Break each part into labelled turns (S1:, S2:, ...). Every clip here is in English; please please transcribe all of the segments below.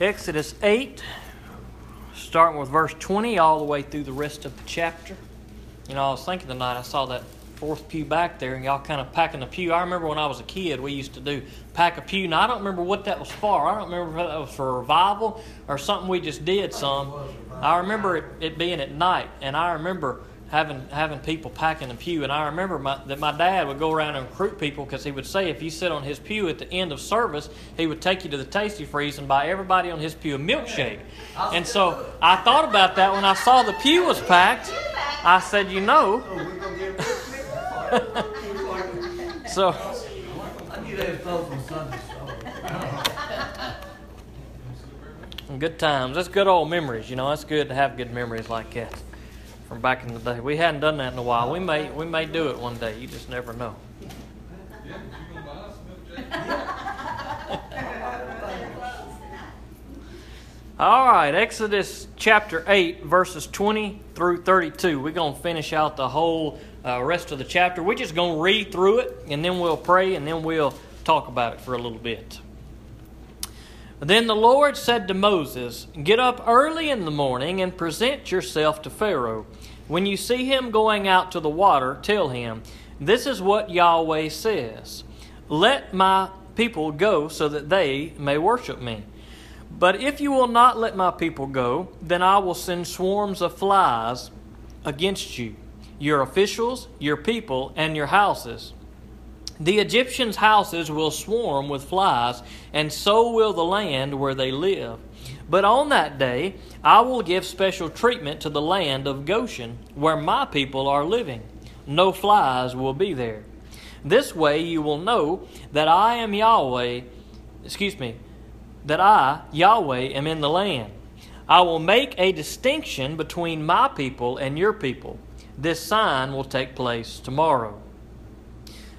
S1: Exodus 8, starting with verse 20 all the way through the rest of the chapter. You know, I was thinking tonight, I saw that fourth pew back there, and y'all kind of packing the pew. I remember when I was a kid, we used to do pack a pew. Now, I don't remember what that was for. I don't remember if that was for revival or something we just did some. I remember it, it being at night, and I remember having having people packing the pew. And I remember my, that my dad would go around and recruit people because he would say if you sit on his pew at the end of service, he would take you to the Tasty Freeze and buy everybody on his pew a milkshake. And so I thought about that when I saw the pew was packed. I said, you know. so. Good times. That's good old memories. You know, it's good to have good memories like that from back in the day. We hadn't done that in a while. We may we may do it one day. You just never know. All right, Exodus chapter 8, verses 20 through 32. We're going to finish out the whole uh, rest of the chapter. We're just going to read through it, and then we'll pray, and then we'll talk about it for a little bit. Then the Lord said to Moses, Get up early in the morning and present yourself to Pharaoh. When you see him going out to the water, tell him, This is what Yahweh says Let my people go so that they may worship me. But if you will not let my people go, then I will send swarms of flies against you, your officials, your people, and your houses. The Egyptians' houses will swarm with flies, and so will the land where they live. But on that day, I will give special treatment to the land of Goshen, where my people are living. No flies will be there. This way you will know that I am Yahweh, excuse me, that I, Yahweh, am in the land. I will make a distinction between my people and your people. This sign will take place tomorrow.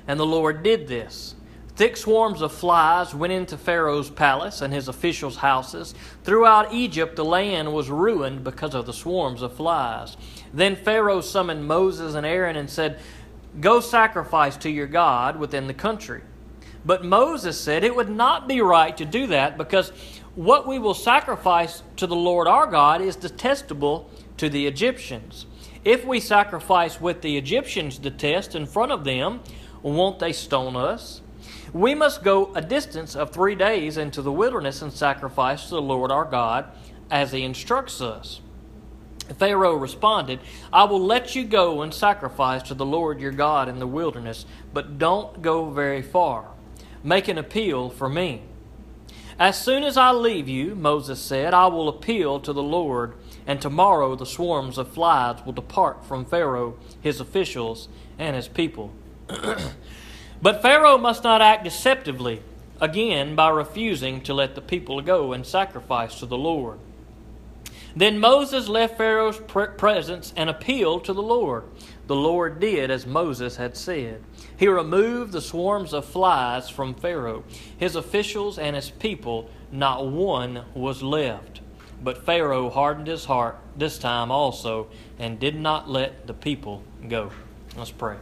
S1: And the Lord did this. Thick swarms of flies went into Pharaoh's palace and his officials' houses. Throughout Egypt, the land was ruined because of the swarms of flies. Then Pharaoh summoned Moses and Aaron and said, Go sacrifice to your God within the country. But Moses said it would not be right to do that because what we will sacrifice to the Lord our God is detestable to the Egyptians. If we sacrifice what the Egyptians detest in front of them, won't they stone us? We must go a distance of three days into the wilderness and sacrifice to the Lord our God as he instructs us. Pharaoh responded, I will let you go and sacrifice to the Lord your God in the wilderness, but don't go very far. Make an appeal for me. As soon as I leave you, Moses said, I will appeal to the Lord, and tomorrow the swarms of flies will depart from Pharaoh, his officials, and his people. but Pharaoh must not act deceptively, again, by refusing to let the people go and sacrifice to the Lord. Then Moses left Pharaoh's presence and appealed to the Lord. The Lord did as Moses had said. He removed the swarms of flies from Pharaoh, his officials, and his people. Not one was left. But Pharaoh hardened his heart this time also and did not let the people go. Let's pray.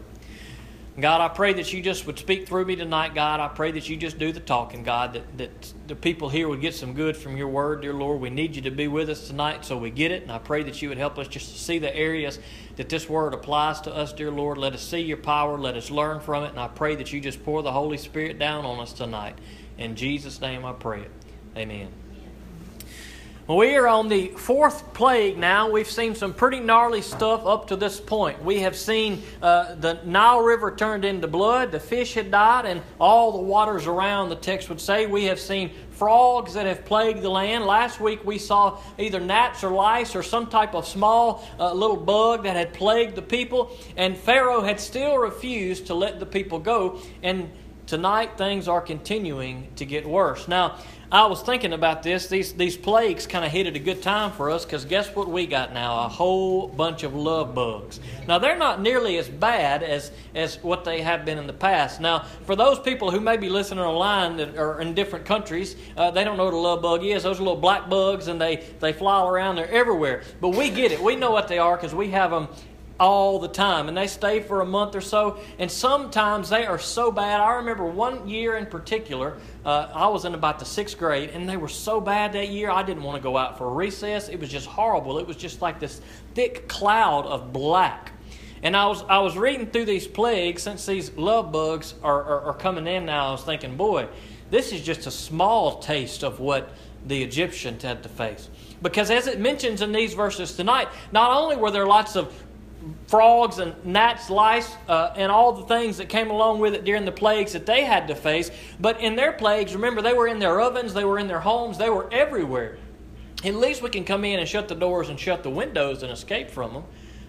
S1: God, I pray that you just would speak through me tonight, God. I pray that you just do the talking, God, that, that the people here would get some good from your word, dear Lord. We need you to be with us tonight so we get it. And I pray that you would help us just to see the areas that this word applies to us, dear Lord. Let us see your power. Let us learn from it. And I pray that you just pour the Holy Spirit down on us tonight. In Jesus' name I pray it. Amen. We are on the fourth plague now. We've seen some pretty gnarly stuff up to this point. We have seen uh, the Nile River turned into blood, the fish had died, and all the waters around, the text would say. We have seen frogs that have plagued the land. Last week we saw either gnats or lice or some type of small uh, little bug that had plagued the people, and Pharaoh had still refused to let the people go. And tonight things are continuing to get worse. Now, I was thinking about this. These these plagues kind of hit at a good time for us because guess what we got now? A whole bunch of love bugs. Now they're not nearly as bad as as what they have been in the past. Now for those people who may be listening online that are in different countries, uh, they don't know what a love bug is. Those are little black bugs and they they fly around. They're everywhere. But we get it. We know what they are because we have them all the time. And they stay for a month or so. And sometimes they are so bad. I remember one year in particular, uh, I was in about the sixth grade, and they were so bad that year, I didn't want to go out for recess. It was just horrible. It was just like this thick cloud of black. And I was, I was reading through these plagues since these love bugs are, are, are coming in now. I was thinking, boy, this is just a small taste of what the Egyptians had to face. Because as it mentions in these verses tonight, not only were there lots of frogs and gnats, lice, uh, and all the things that came along with it during the plagues that they had to face. But in their plagues, remember, they were in their ovens, they were in their homes, they were everywhere. At least we can come in and shut the doors and shut the windows and escape from them.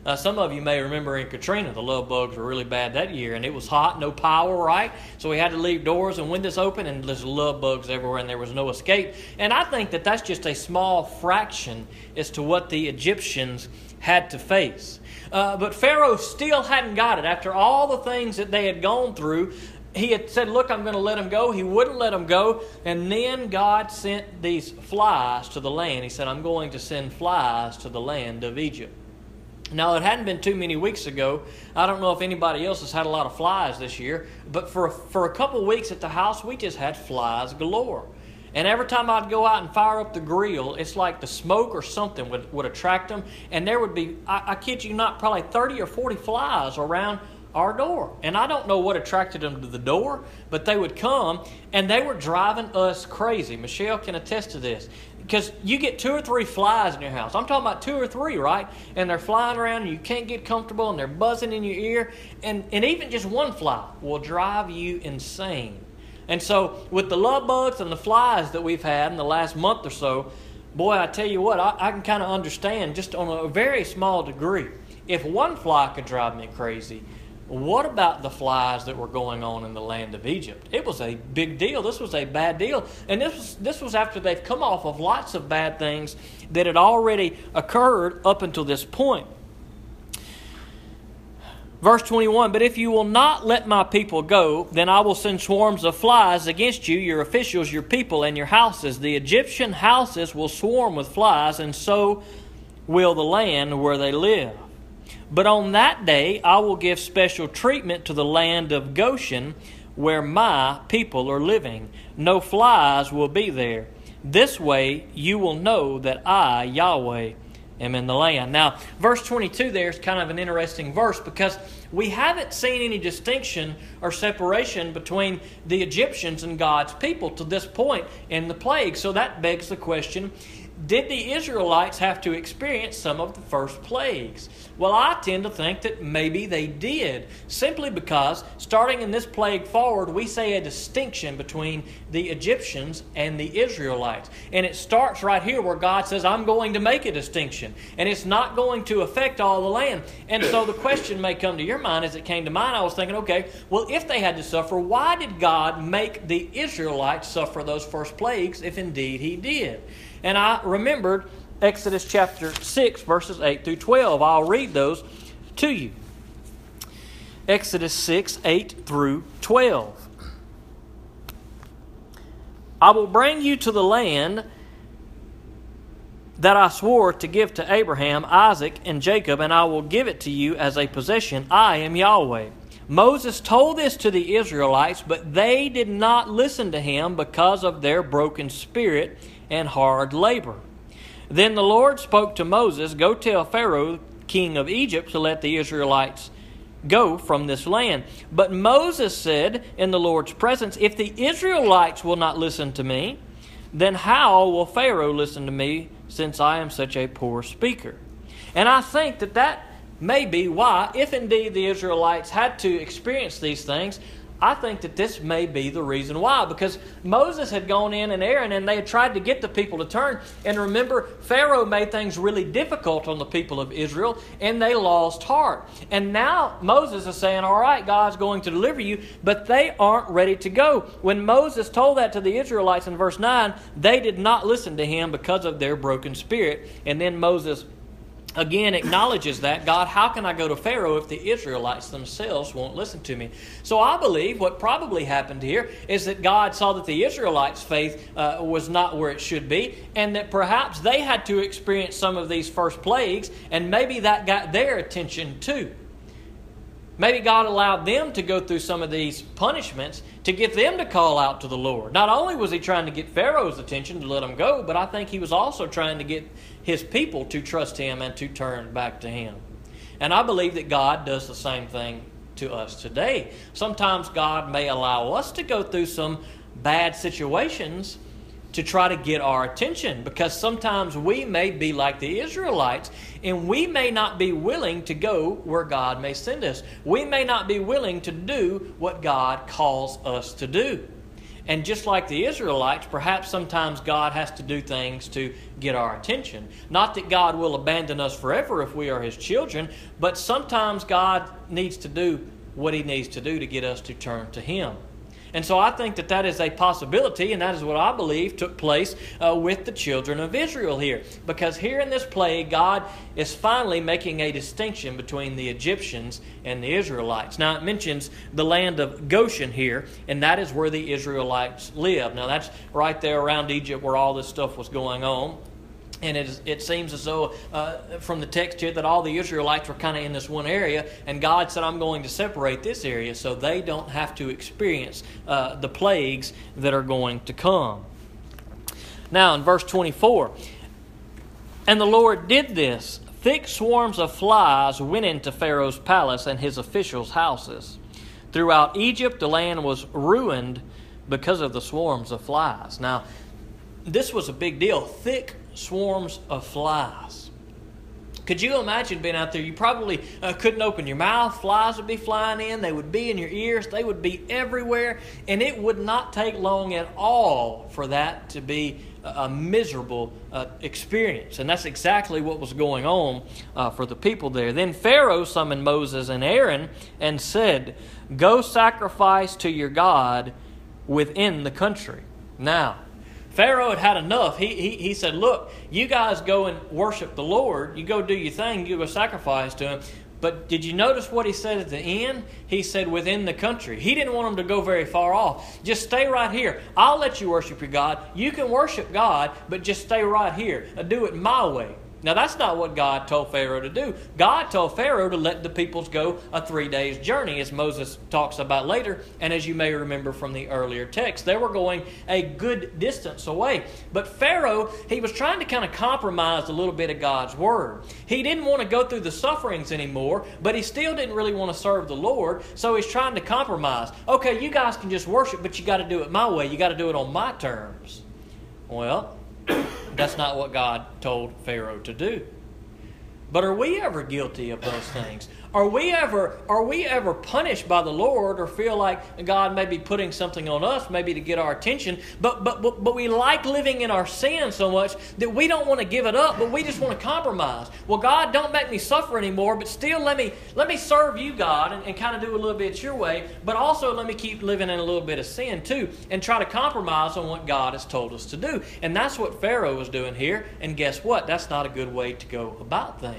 S1: Uh, some of you may remember in Katrina, the love bugs were really bad that year, and it was hot, no power, right? So we had to leave doors and windows open, and there's love bugs everywhere, and there was no escape. And I think that that's just a small fraction as to what the Egyptians had to face. Uh, but Pharaoh still hadn't got it. After all the things that they had gone through, he had said, Look, I'm going to let him go. He wouldn't let him go. And then God sent these flies to the land. He said, I'm going to send flies to the land of Egypt. Now, it hadn't been too many weeks ago. I don't know if anybody else has had a lot of flies this year, but for, for a couple weeks at the house, we just had flies galore. And every time I'd go out and fire up the grill, it's like the smoke or something would, would attract them. And there would be, I, I kid you not, probably 30 or 40 flies around our door. And I don't know what attracted them to the door, but they would come and they were driving us crazy. Michelle can attest to this because you get two or three flies in your house. I'm talking about two or three, right? And they're flying around and you can't get comfortable and they're buzzing in your ear. And, and even just one fly will drive you insane. And so, with the love bugs and the flies that we've had in the last month or so, boy, I tell you what, I, I can kind of understand just on a very small degree. If one fly could drive me crazy, what about the flies that were going on in the land of Egypt? It was a big deal. This was a bad deal. And this was, this was after they've come off of lots of bad things that had already occurred up until this point. Verse 21 But if you will not let my people go, then I will send swarms of flies against you, your officials, your people, and your houses. The Egyptian houses will swarm with flies, and so will the land where they live. But on that day I will give special treatment to the land of Goshen, where my people are living. No flies will be there. This way you will know that I, Yahweh, am in the land. Now, verse 22 there is kind of an interesting verse because we haven't seen any distinction or separation between the Egyptians and God's people to this point in the plague. So that begs the question did the Israelites have to experience some of the first plagues? Well, I tend to think that maybe they did, simply because starting in this plague forward, we say a distinction between the Egyptians and the Israelites. And it starts right here where God says, I'm going to make a distinction, and it's not going to affect all the land. And so the question may come to your mind as it came to mine. I was thinking, okay, well, if they had to suffer, why did God make the Israelites suffer those first plagues if indeed He did? And I remembered Exodus chapter 6, verses 8 through 12. I'll read those to you. Exodus 6, 8 through 12. I will bring you to the land that I swore to give to Abraham, Isaac, and Jacob, and I will give it to you as a possession. I am Yahweh. Moses told this to the Israelites, but they did not listen to him because of their broken spirit and hard labor. Then the Lord spoke to Moses, Go tell Pharaoh, king of Egypt, to let the Israelites go from this land. But Moses said in the Lord's presence, If the Israelites will not listen to me, then how will Pharaoh listen to me since I am such a poor speaker? And I think that that may be why, if indeed the Israelites had to experience these things, I think that this may be the reason why. Because Moses had gone in and Aaron and they had tried to get the people to turn. And remember, Pharaoh made things really difficult on the people of Israel and they lost heart. And now Moses is saying, All right, God's going to deliver you, but they aren't ready to go. When Moses told that to the Israelites in verse 9, they did not listen to him because of their broken spirit. And then Moses again acknowledges that God, how can I go to Pharaoh if the Israelites themselves won't listen to me? So I believe what probably happened here is that God saw that the Israelites' faith uh, was not where it should be, and that perhaps they had to experience some of these first plagues, and maybe that got their attention too. Maybe God allowed them to go through some of these punishments to get them to call out to the Lord. Not only was he trying to get Pharaoh's attention to let him go, but I think he was also trying to get his people to trust him and to turn back to him. And I believe that God does the same thing to us today. Sometimes God may allow us to go through some bad situations to try to get our attention because sometimes we may be like the Israelites and we may not be willing to go where God may send us. We may not be willing to do what God calls us to do. And just like the Israelites, perhaps sometimes God has to do things to get our attention. Not that God will abandon us forever if we are His children, but sometimes God needs to do what He needs to do to get us to turn to Him. And so I think that that is a possibility, and that is what I believe took place uh, with the children of Israel here. Because here in this plague, God is finally making a distinction between the Egyptians and the Israelites. Now, it mentions the land of Goshen here, and that is where the Israelites live. Now, that's right there around Egypt where all this stuff was going on. And it, is, it seems as though uh, from the text here that all the Israelites were kind of in this one area, and God said, I'm going to separate this area so they don't have to experience uh, the plagues that are going to come. Now, in verse 24, and the Lord did this. Thick swarms of flies went into Pharaoh's palace and his officials' houses. Throughout Egypt, the land was ruined because of the swarms of flies. Now, this was a big deal. Thick swarms of flies. Could you imagine being out there? You probably uh, couldn't open your mouth. Flies would be flying in. They would be in your ears. They would be everywhere. And it would not take long at all for that to be a miserable uh, experience. And that's exactly what was going on uh, for the people there. Then Pharaoh summoned Moses and Aaron and said, Go sacrifice to your God within the country. Now, Pharaoh had had enough. He, he, he said, Look, you guys go and worship the Lord. You go do your thing. You go sacrifice to Him. But did you notice what he said at the end? He said within the country. He didn't want them to go very far off. Just stay right here. I'll let you worship your God. You can worship God, but just stay right here. Do it my way. Now, that's not what God told Pharaoh to do. God told Pharaoh to let the peoples go a three days journey, as Moses talks about later, and as you may remember from the earlier text. They were going a good distance away. But Pharaoh, he was trying to kind of compromise a little bit of God's word. He didn't want to go through the sufferings anymore, but he still didn't really want to serve the Lord, so he's trying to compromise. Okay, you guys can just worship, but you got to do it my way. You got to do it on my terms. Well, that's not what God told Pharaoh to do. But are we ever guilty of those things? Are we ever are we ever punished by the Lord or feel like God may be putting something on us maybe to get our attention but but but, but we like living in our sin so much that we don't want to give it up but we just want to compromise. Well God don't make me suffer anymore but still let me let me serve you God and, and kind of do a little bit your way but also let me keep living in a little bit of sin too and try to compromise on what God has told us to do. And that's what Pharaoh was doing here and guess what? That's not a good way to go about things.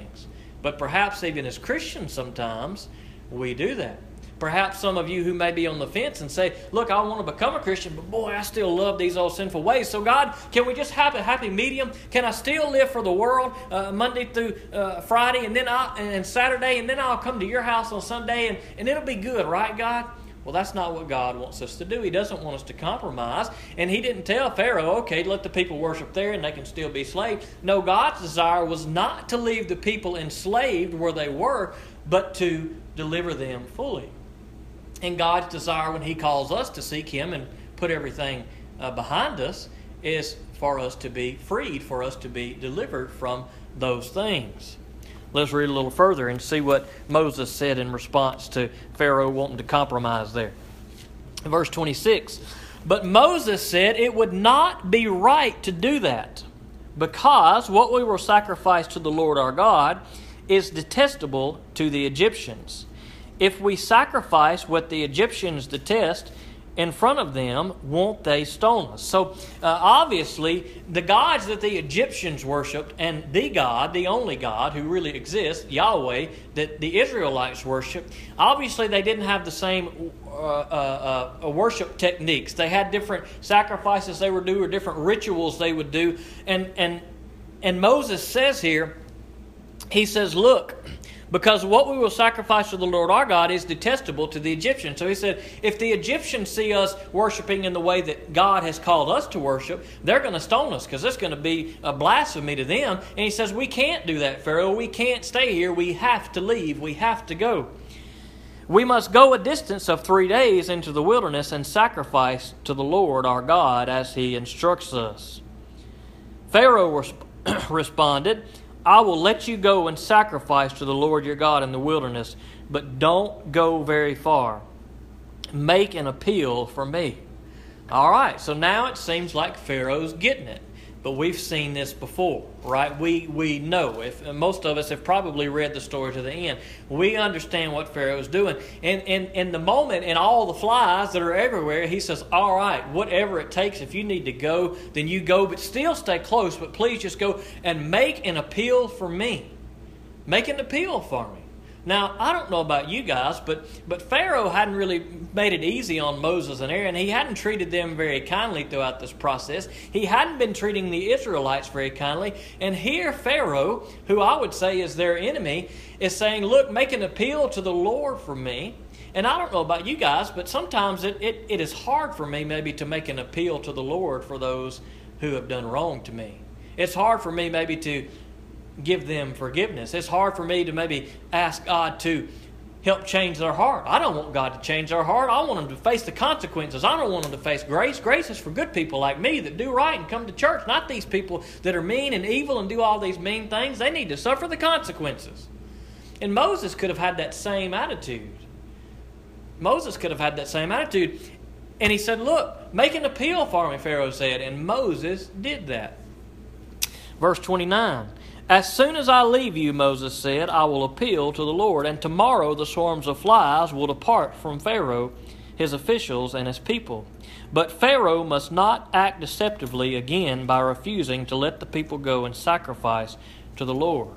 S1: But perhaps even as Christians, sometimes we do that. Perhaps some of you who may be on the fence and say, Look, I want to become a Christian, but boy, I still love these old sinful ways. So, God, can we just have a happy medium? Can I still live for the world uh, Monday through uh, Friday and then I, and Saturday, and then I'll come to your house on Sunday and, and it'll be good, right, God? Well, that's not what God wants us to do. He doesn't want us to compromise. And He didn't tell Pharaoh, okay, let the people worship there and they can still be slaves. No, God's desire was not to leave the people enslaved where they were, but to deliver them fully. And God's desire when He calls us to seek Him and put everything uh, behind us is for us to be freed, for us to be delivered from those things. Let's read a little further and see what Moses said in response to Pharaoh wanting to compromise there. Verse 26 But Moses said it would not be right to do that, because what we will sacrifice to the Lord our God is detestable to the Egyptians. If we sacrifice what the Egyptians detest, in front of them, won't they stone us? So, uh, obviously, the gods that the Egyptians worshiped, and the God, the only God who really exists, Yahweh, that the Israelites worshiped, obviously they didn't have the same uh, uh, uh, worship techniques. They had different sacrifices they would do, or different rituals they would do. And, and, and Moses says here, he says, Look, because what we will sacrifice to the Lord our God is detestable to the Egyptians. So he said, if the Egyptians see us worshiping in the way that God has called us to worship, they're going to stone us because it's going to be a blasphemy to them. And he says, we can't do that, Pharaoh. We can't stay here. We have to leave. We have to go. We must go a distance of three days into the wilderness and sacrifice to the Lord our God as he instructs us. Pharaoh responded, I will let you go and sacrifice to the Lord your God in the wilderness, but don't go very far. Make an appeal for me. All right, so now it seems like Pharaoh's getting it. But we've seen this before, right? We we know if most of us have probably read the story to the end. We understand what Pharaoh is doing. And in in the moment and all the flies that are everywhere, he says, All right, whatever it takes, if you need to go, then you go, but still stay close, but please just go and make an appeal for me. Make an appeal for me. Now, I don't know about you guys, but, but Pharaoh hadn't really made it easy on Moses and Aaron. He hadn't treated them very kindly throughout this process. He hadn't been treating the Israelites very kindly. And here, Pharaoh, who I would say is their enemy, is saying, Look, make an appeal to the Lord for me. And I don't know about you guys, but sometimes it, it, it is hard for me maybe to make an appeal to the Lord for those who have done wrong to me. It's hard for me maybe to give them forgiveness. It's hard for me to maybe ask God to help change their heart. I don't want God to change their heart. I want them to face the consequences. I don't want them to face grace. Grace is for good people like me that do right and come to church, not these people that are mean and evil and do all these mean things. They need to suffer the consequences. And Moses could have had that same attitude. Moses could have had that same attitude. And he said, Look, make an appeal for me, Pharaoh said. And Moses did that. Verse 29 as soon as I leave you, Moses said, I will appeal to the Lord, and tomorrow the swarms of flies will depart from Pharaoh, his officials, and his people. But Pharaoh must not act deceptively again by refusing to let the people go and sacrifice to the Lord.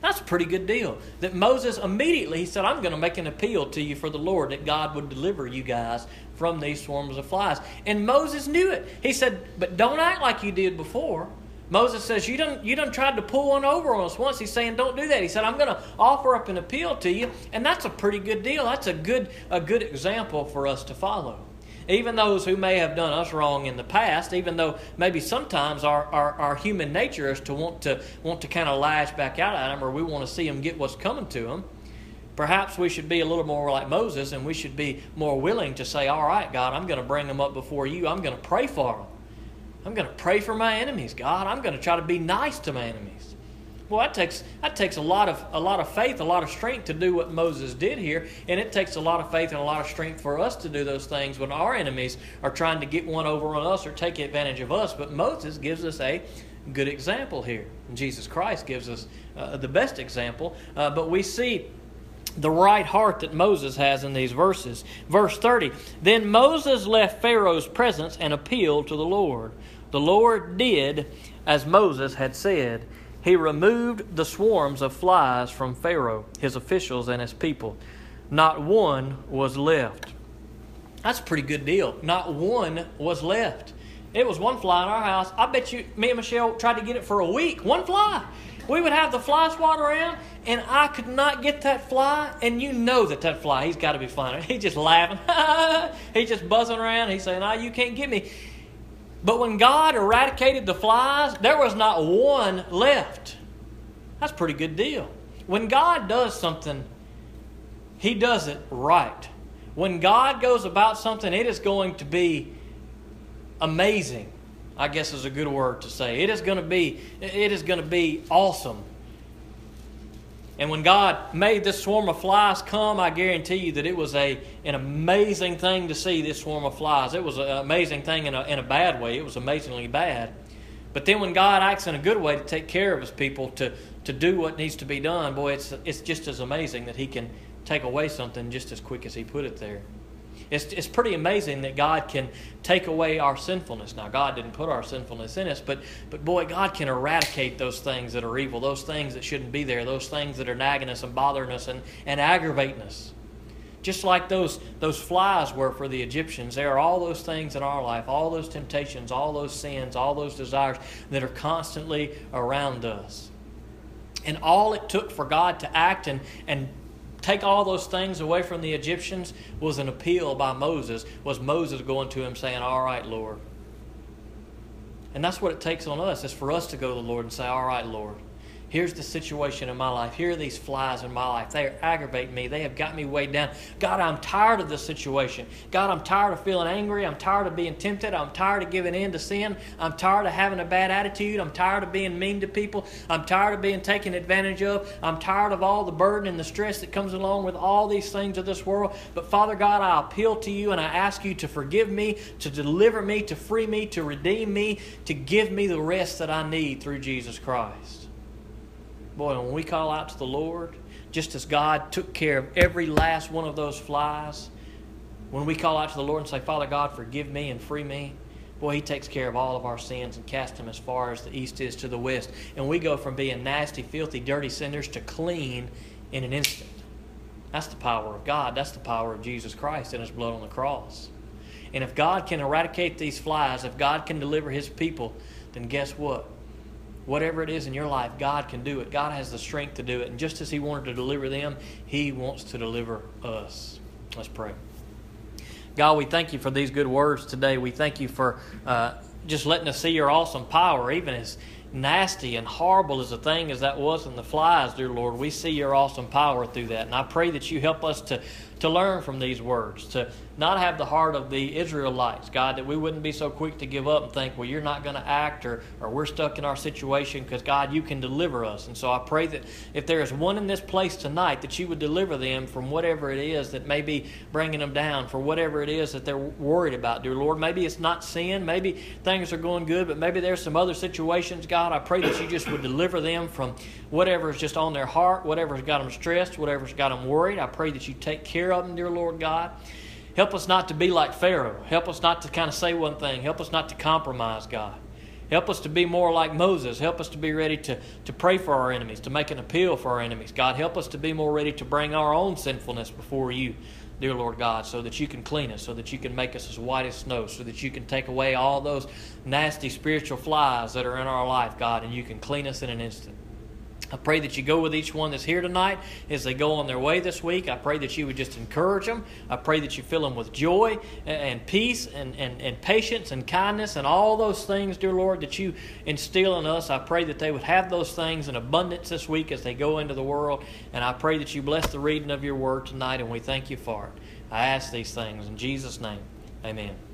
S1: That's a pretty good deal. That Moses immediately he said, I'm going to make an appeal to you for the Lord that God would deliver you guys from these swarms of flies. And Moses knew it. He said, But don't act like you did before. Moses says, you done, you done tried to pull one over on us once. He's saying, don't do that. He said, I'm going to offer up an appeal to you. And that's a pretty good deal. That's a good, a good example for us to follow. Even those who may have done us wrong in the past, even though maybe sometimes our, our, our human nature is to want to want to kind of lash back out at them or we want to see them get what's coming to them. Perhaps we should be a little more like Moses and we should be more willing to say, All right, God, I'm going to bring them up before you. I'm going to pray for them. I'm going to pray for my enemies, God. I'm going to try to be nice to my enemies. Well, that takes that takes a lot of a lot of faith, a lot of strength to do what Moses did here, and it takes a lot of faith and a lot of strength for us to do those things when our enemies are trying to get one over on us or take advantage of us. But Moses gives us a good example here. Jesus Christ gives us uh, the best example. Uh, but we see the right heart that Moses has in these verses. Verse 30 Then Moses left Pharaoh's presence and appealed to the Lord. The Lord did as Moses had said. He removed the swarms of flies from Pharaoh, his officials, and his people. Not one was left. That's a pretty good deal. Not one was left. It was one fly in our house. I bet you, me and Michelle tried to get it for a week. One fly. We would have the fly swatter around, and I could not get that fly. And you know that that fly, he's got to be flying. He's just laughing. he's just buzzing around. He's saying, "Ah, oh, you can't get me." But when God eradicated the flies, there was not one left. That's a pretty good deal. When God does something, He does it right. When God goes about something, it is going to be amazing. I guess is a good word to say. It is going to be it is going to be awesome. And when God made this swarm of flies come, I guarantee you that it was a, an amazing thing to see this swarm of flies. It was an amazing thing in a, in a bad way. It was amazingly bad. But then when God acts in a good way to take care of his people, to, to do what needs to be done, boy, it's, it's just as amazing that he can take away something just as quick as he put it there. It's, it's pretty amazing that God can take away our sinfulness. Now, God didn't put our sinfulness in us, but, but boy, God can eradicate those things that are evil, those things that shouldn't be there, those things that are nagging us and bothering us and, and aggravating us. Just like those, those flies were for the Egyptians, there are all those things in our life, all those temptations, all those sins, all those desires that are constantly around us. And all it took for God to act and, and take all those things away from the Egyptians was an appeal by Moses, was Moses going to him saying, All right, Lord. And that's what it takes on us, is for us to go to the Lord and say, All right, Lord. Here's the situation in my life. Here are these flies in my life. They are aggravating me. They have got me weighed down. God, I'm tired of this situation. God, I'm tired of feeling angry. I'm tired of being tempted. I'm tired of giving in to sin. I'm tired of having a bad attitude. I'm tired of being mean to people. I'm tired of being taken advantage of. I'm tired of all the burden and the stress that comes along with all these things of this world. But Father God, I appeal to you and I ask you to forgive me, to deliver me, to free me, to redeem me, to give me the rest that I need through Jesus Christ. Boy, when we call out to the Lord, just as God took care of every last one of those flies, when we call out to the Lord and say, Father God, forgive me and free me, boy, He takes care of all of our sins and casts them as far as the east is to the west. And we go from being nasty, filthy, dirty sinners to clean in an instant. That's the power of God. That's the power of Jesus Christ and His blood on the cross. And if God can eradicate these flies, if God can deliver His people, then guess what? Whatever it is in your life, God can do it. God has the strength to do it. And just as He wanted to deliver them, He wants to deliver us. Let's pray. God, we thank you for these good words today. We thank you for uh, just letting us see your awesome power, even as nasty and horrible as a thing as that was in the flies, dear Lord. We see your awesome power through that. And I pray that you help us to, to learn from these words, to not have the heart of the Israelites, God, that we wouldn't be so quick to give up and think, well, you're not going to act or, or we're stuck in our situation because, God, you can deliver us. And so I pray that if there is one in this place tonight, that you would deliver them from whatever it is that may be bringing them down, for whatever it is that they're worried about, dear Lord. Maybe it's not sin, maybe things are going good, but maybe there's some other situations, God. I pray that you just would deliver them from whatever is just on their heart, whatever's got them stressed, whatever's got them worried. I pray that you take care of them, dear Lord God. Help us not to be like Pharaoh. Help us not to kind of say one thing. Help us not to compromise, God. Help us to be more like Moses. Help us to be ready to, to pray for our enemies, to make an appeal for our enemies. God, help us to be more ready to bring our own sinfulness before you, dear Lord God, so that you can clean us, so that you can make us as white as snow, so that you can take away all those nasty spiritual flies that are in our life, God, and you can clean us in an instant. I pray that you go with each one that's here tonight as they go on their way this week. I pray that you would just encourage them. I pray that you fill them with joy and peace and, and, and patience and kindness and all those things, dear Lord, that you instill in us. I pray that they would have those things in abundance this week as they go into the world. And I pray that you bless the reading of your word tonight, and we thank you for it. I ask these things in Jesus' name. Amen.